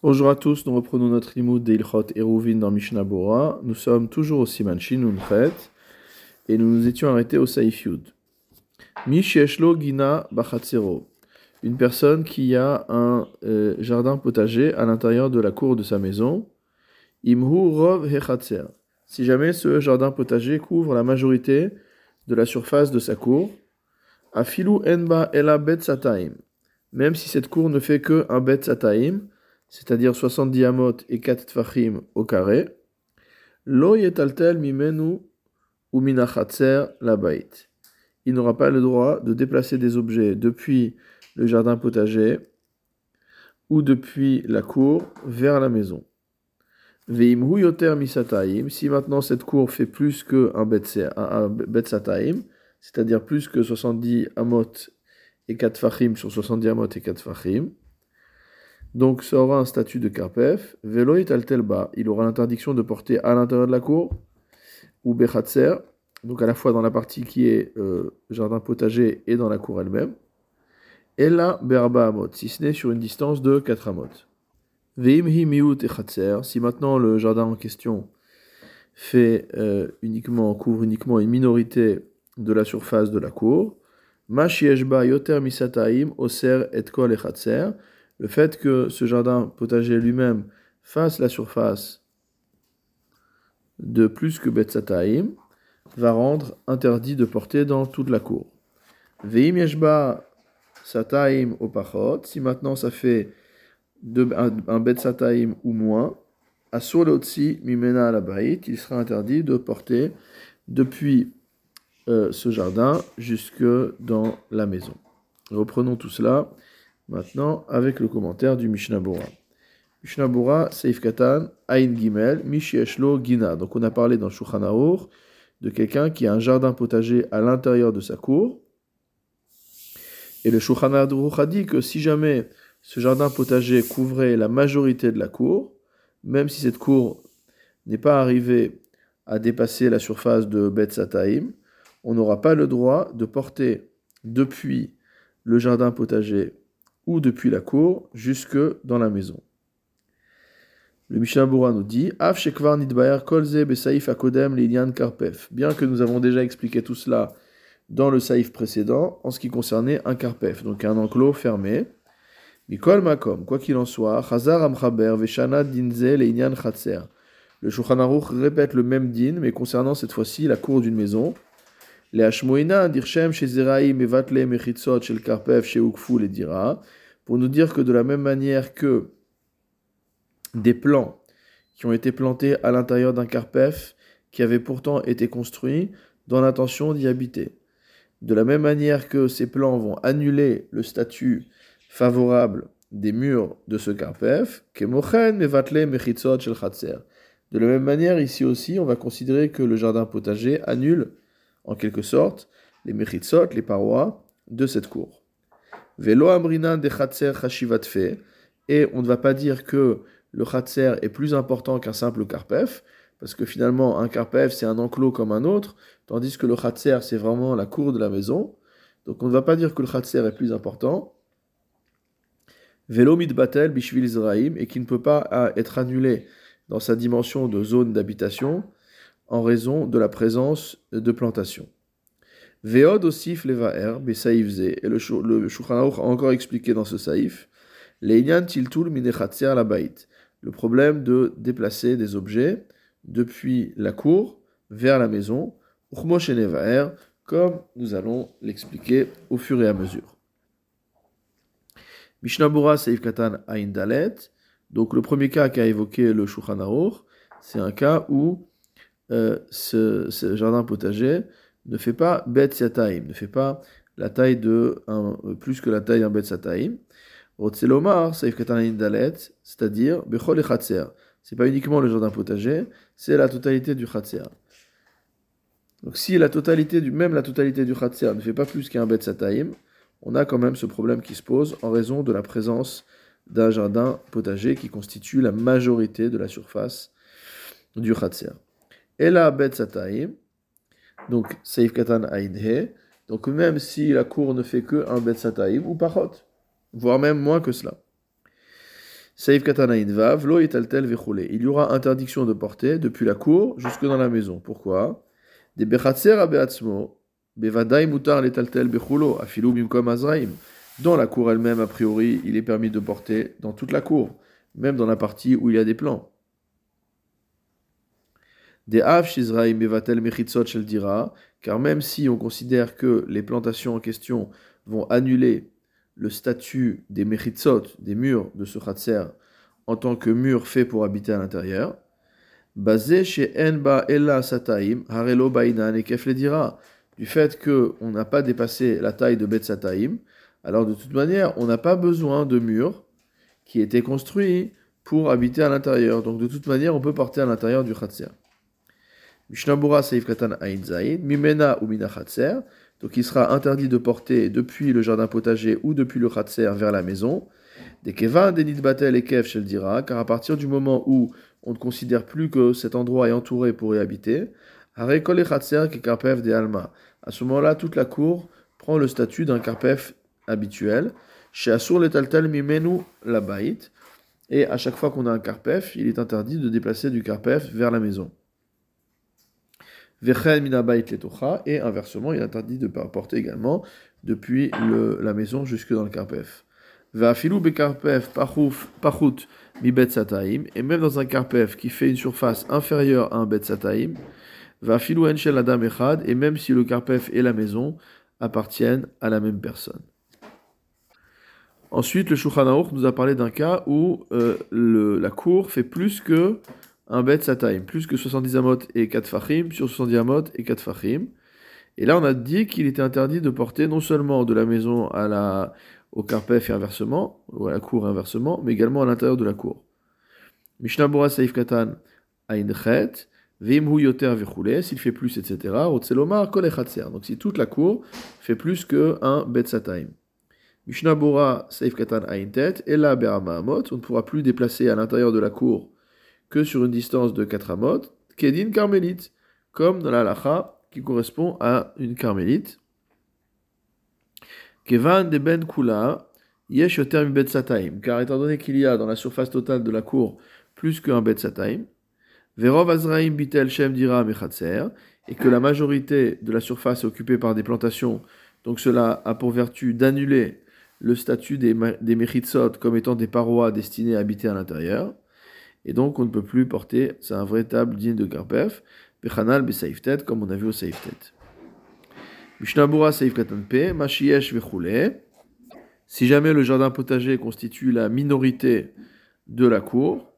Bonjour à tous, nous reprenons notre limoud de Ilchot Eruvin dans Mishnah Bora. Nous sommes toujours au Siman Unfret et nous nous étions arrêtés au Saif Yud. Misheshlo Gina Bachatzero. Une personne qui a un euh, jardin potager à l'intérieur de la cour de sa maison. Imhu Rov Hechatzer. Si jamais ce jardin potager couvre la majorité de la surface de sa cour. Afilu Enba Ela Bet Sataim. Même si cette cour ne fait que un Bet Sataim c'est-à-dire 70 amot et 4 tfachim au carré, lo yetaltel mimenu ou minachatzer la. Il n'aura pas le droit de déplacer des objets depuis le jardin potager ou depuis la cour vers la maison. Veimhu yoter misataim, si maintenant cette cour fait plus que un betsataim, c'est-à-dire plus que 70 amot et 4 fachim sur 70 amot et 4 fachim, donc ça aura un statut de karpef. Veloit altelba, il aura l'interdiction de porter à l'intérieur de la cour, ou bechatser, donc à la fois dans la partie qui est euh, jardin potager et dans la cour elle-même. Et là, berba amot, si ce n'est sur une distance de 4 amot. Veimhi miut et si maintenant le jardin en question fait euh, uniquement, couvre uniquement une minorité de la surface de la cour, Mashieshba yoter misataim oser et kol le fait que ce jardin potager lui-même fasse la surface de plus que Betsataim va rendre interdit de porter dans toute la cour. Veim yeshba sataim au pachot, si maintenant ça fait un, un Betsataim ou moins, à solotsi mimena la il sera interdit de porter depuis euh, ce jardin jusque dans la maison. Reprenons tout cela. Maintenant, avec le commentaire du Mishnah Bora. Mishnah Bora, Seif Katan, Ain Gimel, Mishieshlo Gina. Donc, on a parlé dans Shulchan de quelqu'un qui a un jardin potager à l'intérieur de sa cour. Et le Shulchan a dit que si jamais ce jardin potager couvrait la majorité de la cour, même si cette cour n'est pas arrivée à dépasser la surface de Bet Sataim, on n'aura pas le droit de porter depuis le jardin potager ou depuis la cour jusque dans la maison. Le Mishnah Bura nous dit akodem karpef. Bien que nous avons déjà expliqué tout cela dans le saïf précédent en ce qui concernait un karpef, donc un enclos fermé. Mikol makom, quoi qu'il en soit, chazar amchaber veshana dinze leinian chatser. Le Shulchan répète le même din, mais concernant cette fois-ci la cour d'une maison. Pour nous dire que de la même manière que des plants qui ont été plantés à l'intérieur d'un carpef qui avait pourtant été construit dans l'intention d'y habiter. De la même manière que ces plants vont annuler le statut favorable des murs de ce carpef, de la même manière, ici aussi, on va considérer que le jardin potager annule, en quelque sorte, les mechitzot, les parois de cette cour. Velo amrinan de chatser fe. Et on ne va pas dire que le chatser est plus important qu'un simple karpef, parce que finalement, un karpef, c'est un enclos comme un autre, tandis que le chatser, c'est vraiment la cour de la maison. Donc on ne va pas dire que le chatser est plus important. Velo mitbatel bishvil Israim, et qui ne peut pas être annulé dans sa dimension de zone d'habitation en raison de la présence de plantations. Veod osif levaer, besaïf Et le, le a encore expliqué dans ce saïf. Tiltul minechatzer la. Le problème de déplacer des objets depuis la cour vers la maison. Comme nous allons l'expliquer au fur et à mesure. Mishnabura Saïf Katan Ain Dalet. Donc le premier cas qu'a évoqué le Shulchan c'est un cas où euh, ce, jardin potager ne fait pas bet yataim, ne fait pas la taille de euh, plus que la taille d'un bet yataim. Rotzelomar, saif dalet, c'est-à-dire bechol et C'est pas uniquement le jardin potager, c'est la totalité du chatser. Donc si la totalité du, même la totalité du chatser ne fait pas plus qu'un bet sataim, on a quand même ce problème qui se pose en raison de la présence d'un jardin potager qui constitue la majorité de la surface du chatser. Et la bet sataim, donc Seif Katan Aïdhe. Donc même si la cour ne fait que un Bet Sataïm ou Pachot, voire même moins que cela. Saif Katana Vlo Italtel Vechule. Il y aura interdiction de porter depuis la cour jusque dans la maison. Pourquoi? Des Bechatser Abeatzmo, Bevadai Mutar Letaltel Bechulo, Afilou Bimkom Azraim. Dans la cour elle-même, a priori, il est permis de porter dans toute la cour, même dans la partie où il y a des plants. Des Bevatel Mechitzot Shel Dira, car même si on considère que les plantations en question vont annuler le statut des mechitzot, des murs de ce khatser, en tant que mur fait pour habiter à l'intérieur, basé chez Enba Ella Sataim, Harelo Bainan et dira, du fait qu'on n'a pas dépassé la taille de Bet Sataim, alors de toute manière, on n'a pas besoin de murs qui étaient construits pour habiter à l'intérieur. Donc de toute manière, on peut porter à l'intérieur du khatser. Mishnabura Seif Katan Ain Zaid, Mimena ou Mina Khatser, donc il sera interdit de porter depuis le jardin potager ou depuis le khatser vers la maison. Des kevan, des batel et kev le dira, car à partir du moment où on ne considère plus que cet endroit est entouré pour y habiter, kol khatser karpef de alma. À ce moment-là, toute la cour prend le statut d'un karpef habituel. Chez Asur letaltel mimenu la bait. Et à chaque fois qu'on a un karpef, il est interdit de déplacer du karpef vers la maison et inversement, il est interdit de porter également depuis la maison jusque dans le karpef. et même dans un karpef qui fait une surface inférieure à un bet sataim, et même si le karpef et la maison appartiennent à la même personne. Ensuite, le Shulchan nous a parlé d'un cas où euh, la cour fait plus que un bet sataim, plus que 70 amot et 4 fachim, sur 70 amot et 4 fachim. Et là, on a dit qu'il était interdit de porter non seulement de la maison à la, au carpef et inversement, ou à la cour inversement, mais également à l'intérieur de la cour. Mishnah Bora Saif Katan Ainchet, Vimhu Yoter Vechule, s'il fait plus, etc. Otselomar Kolechatser. Donc si toute la cour fait plus qu'un bet sataim. Mishnah Bora Saif Katan Aintet, Ela Berama on ne pourra plus déplacer à l'intérieur de la cour que sur une distance de 4 amot, Kedin carmélite, comme dans la lacha qui correspond à une carmélite. Kevan de ben kula, yesh terme bet sataim, car étant donné qu'il y a dans la surface totale de la cour plus qu'un bet sataim, verov azraim bitel shem dira mechatser, et que la majorité de la surface est occupée par des plantations, donc cela a pour vertu d'annuler le statut des, des mechitsot comme étant des parois destinées à habiter à l'intérieur. Et donc, on ne peut plus porter, c'est un véritable digne de Karpef, Bechanal Besaiftet, comme on a vu au Saiftet. Mishnabura Saifkatan P, Mashiesh Vechule. Si jamais le jardin potager constitue la minorité de la cour,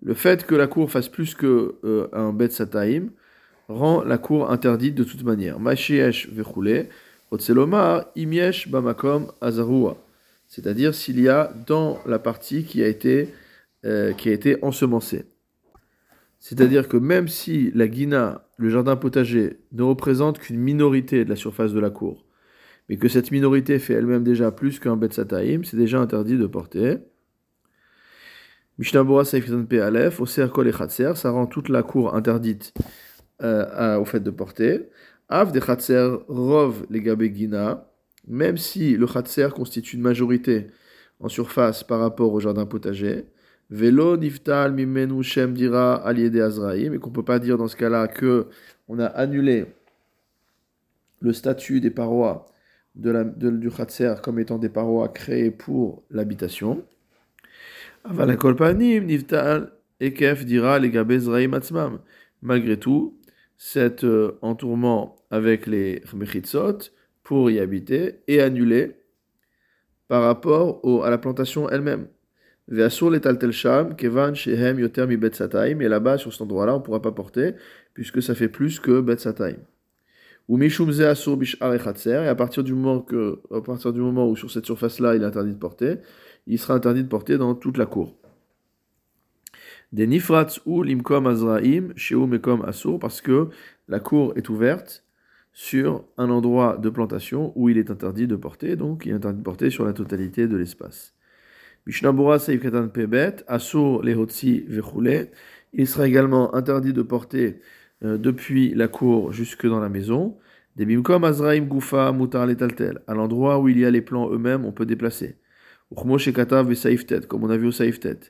le fait que la cour fasse plus qu'un euh, un bet sataim rend la cour interdite de toute manière. Mashiesh Vechule, Otselomar, Imiesh Bamakom Azarua. C'est-à-dire s'il y a dans la partie qui a été euh, qui a été ensemencé. C'est-à-dire que même si la guina, le jardin potager, ne représente qu'une minorité de la surface de la cour, mais que cette minorité fait elle-même déjà plus qu'un bet sataim, c'est déjà interdit de porter. Mishnabura Saifizan P. Aleph, Kol et ça rend toute la cour interdite euh, au fait de porter. Av de Khatser Rov les Gina, même si le Khatser constitue une majorité en surface par rapport au jardin potager. Velo niftal mimenu shem dira aliede azraïm, et qu'on ne peut pas dire dans ce cas-là que on a annulé le statut des parois de la, du Khatser comme étant des parois créées pour l'habitation. Avalakolpanim niftal ekef dira legabe zraïm atzmam. Malgré tout, cet euh, entourement avec les mechitzot pour y habiter est annulé par rapport à la plantation elle-même. Ve'asur letaltel sham, kevan shehem yoter mi bet et là-bas, sur cet endroit-là, on ne pourra pas porter, puisque ça fait plus que bet sataim. Ou mishum ze asur et à partir du moment que, à partir du moment où sur cette surface-là, il est interdit de porter, il sera interdit de porter dans toute la cour. Des nifrats ou limkom azraim, sheu mekom asur, parce que la cour est ouverte sur un endroit de plantation où il est interdit de porter, donc il est interdit de porter sur la totalité de l'espace. Il sera également interdit de porter euh, depuis la cour jusque dans la maison. Des Bimkom Azraim Gufa Mutar Letaltel. À l'endroit où il y a les plants eux-mêmes, on peut déplacer. comme on a vu au Saiftet.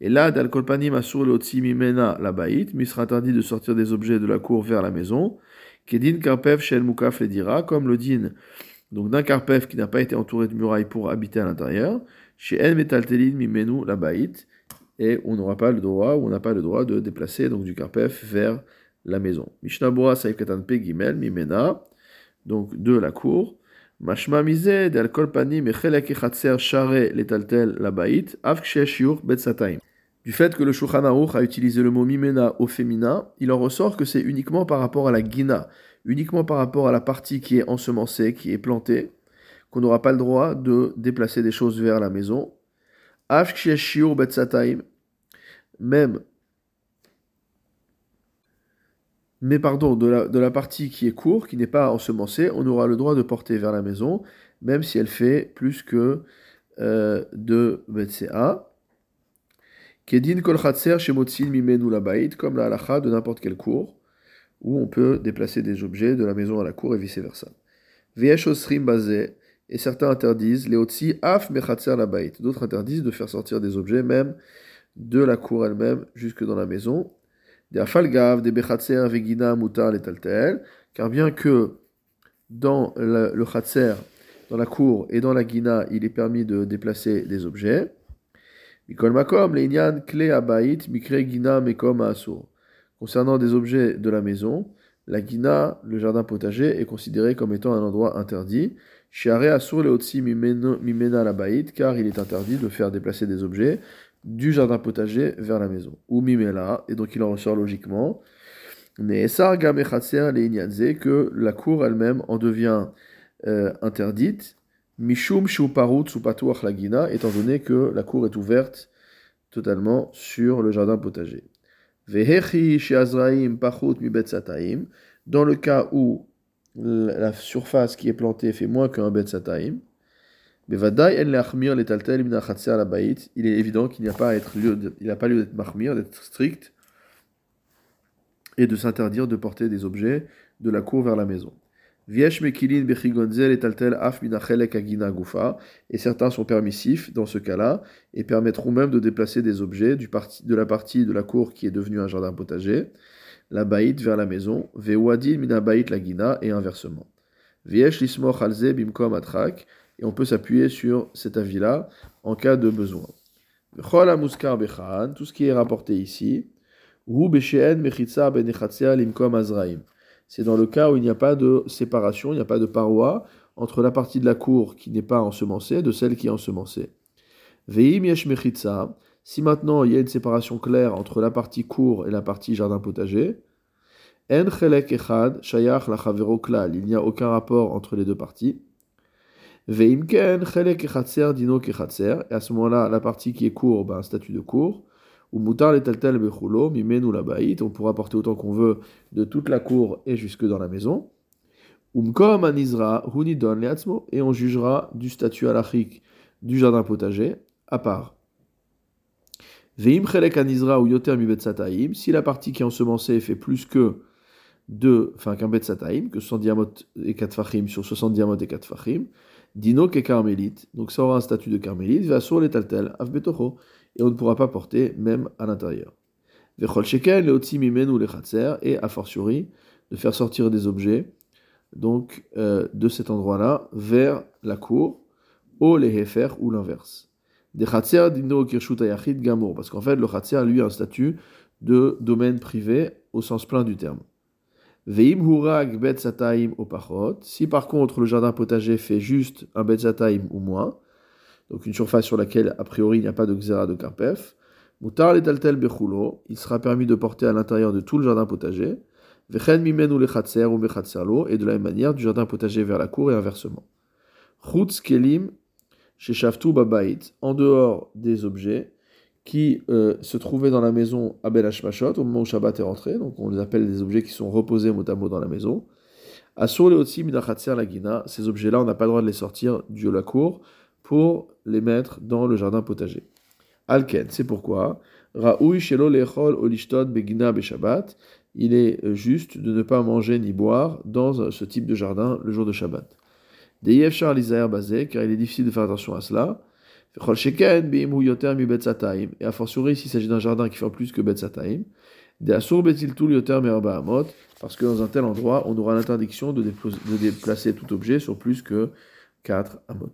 Et là, dal kolpanim asur leotzi mimena la baït, mais il sera interdit de sortir des objets de la cour vers la maison. Kedin karpev shel mukaf comme le din donc d'un karpev qui n'a pas été entouré de murailles pour habiter à l'intérieur. Chez el metaltelin mimenu la baït, et on n'aura pas le droit, ou on n'a pas le droit de déplacer donc du karpef vers la maison. Mishnah Bora Saif Katan Pe Gimel Mimena, donc de la cour. Mashma Mizeh Del Kolpani Mechelek Echatser Share Letaltel Labait, Av Shiur Betsataim. Du fait que le Shulchan a utilisé le mot Mimena au féminin, il en ressort que c'est uniquement par rapport à la Gina, uniquement par rapport à la partie qui est ensemencée, qui est plantée, qu'on n'aura pas le droit de déplacer des choses vers la maison. Même mais pardon, de la, de partie qui est courte, qui n'est pas ensemencée, on aura le droit de porter vers la maison, même si elle fait plus que euh, 2 BCA. Kedin kol chez mimenu la comme la halacha de n'importe quelle cour, où on peut déplacer des objets de la maison à la cour et vice versa. Bazé, et certains interdisent, les otsi af mechatser la D'autres interdisent de faire sortir des objets même de la cour elle-même jusque dans la maison des afalgav, des bechatser, vegina, mutar, les taltel, car bien que dans le, le dans la cour et dans la guina, il est permis de déplacer des objets. Mikol makom, leinyan, kle abait, mikre gina, mekom asur. Concernant des objets de la maison, la guina, le jardin potager, est considéré comme étant un endroit interdit. Car il est interdit de faire déplacer des objets du jardin potager vers la maison. Ou mimela, et donc il en ressort logiquement, que la cour elle-même en devient euh, interdite, mishum lagina, étant donné que la cour est ouverte totalement sur le jardin potager. Dans le cas où la surface qui est plantée fait moins qu'un bet sataim, il est évident qu'il n'y a pas à lieu il n'a pas lieu d'être mahmir, d'être strict et de s'interdire de porter des objets de la cour vers la maison. Et certains sont permissifs dans ce cas-là et permettront même de déplacer des objets du parti, de la partie de la cour qui est devenue un jardin potager, la baït vers la maison, mina baït la gina et inversement. Viesh lismoch alze bimkom atrak et on peut s'appuyer sur cet avis-là en cas de besoin. Tout ce qui est rapporté ici, ben c'est dans le cas où il n'y a pas de séparation, il n'y a pas de paroi entre la partie de la cour qui n'est pas ensemencée de celle qui est ensemencée. Si maintenant il y a une séparation claire entre la partie cour et la partie jardin potager, il n'y a aucun rapport entre les deux parties. Veimken, chelek dino Et à ce moment-là, la partie qui est court, ben, un statut de cour. Ou mutar le taltel bechulo, mimenu la baït. On pourra porter autant qu'on veut de toute la cour et jusque dans la maison. Umkom anizra, hunidon leatzmo. Et on jugera du statut alachique du jardin potager à part. Veim ou yoter mi sataim. Si la partie qui est ensemencée fait plus que de, enfin qu'un bet sataim, que 100 diamot et 4 fachim sur 60 diamot et 4 fachim, Dino est carmélite, donc ça aura un statut de carmélite, va sur les taltel, avbetocho, et on ne pourra pas porter même à l'intérieur. Vechol sheken, le ou le et a fortiori, de faire sortir des objets, donc euh, de cet endroit-là, vers la cour, ou les hefer, ou l'inverse. Des kirshut ayachid gamour, parce qu'en fait, le chatser, lui, a un statut de domaine privé au sens plein du terme. Veim hurag bet sataim opachot. Si par contre le jardin potager fait juste un bet sataim ou moins, donc une surface sur laquelle a priori il n'y a pas de xéra de karpef, mutar letaltel bechulo, il sera permis de porter à l'intérieur de tout le jardin potager, vechen mimenu lechatser ou mechatzerlo, et de la même manière du jardin potager vers la cour et inversement. Chutz kelim sheshaftu babait, en dehors des objets, qui euh, se trouvaient dans la maison à Bel au moment où Shabbat est rentré, donc on les appelle des objets qui sont reposés mot à mot dans la maison. Asur le la Gina, ces objets-là, on n'a pas le droit de les sortir de la cour pour les mettre dans le jardin potager. Alken, c'est pourquoi? Raoui shelo lechol olishtot begina beshabbat, il est juste de ne pas manger ni boire dans ce type de jardin le jour de Shabbat. Car il est difficile de faire attention à cela. Et a fortiori, s'il s'agit d'un jardin qui fait plus que Betzataim, parce que dans un tel endroit, on aura l'interdiction de, de déplacer tout objet sur plus que 4 amot.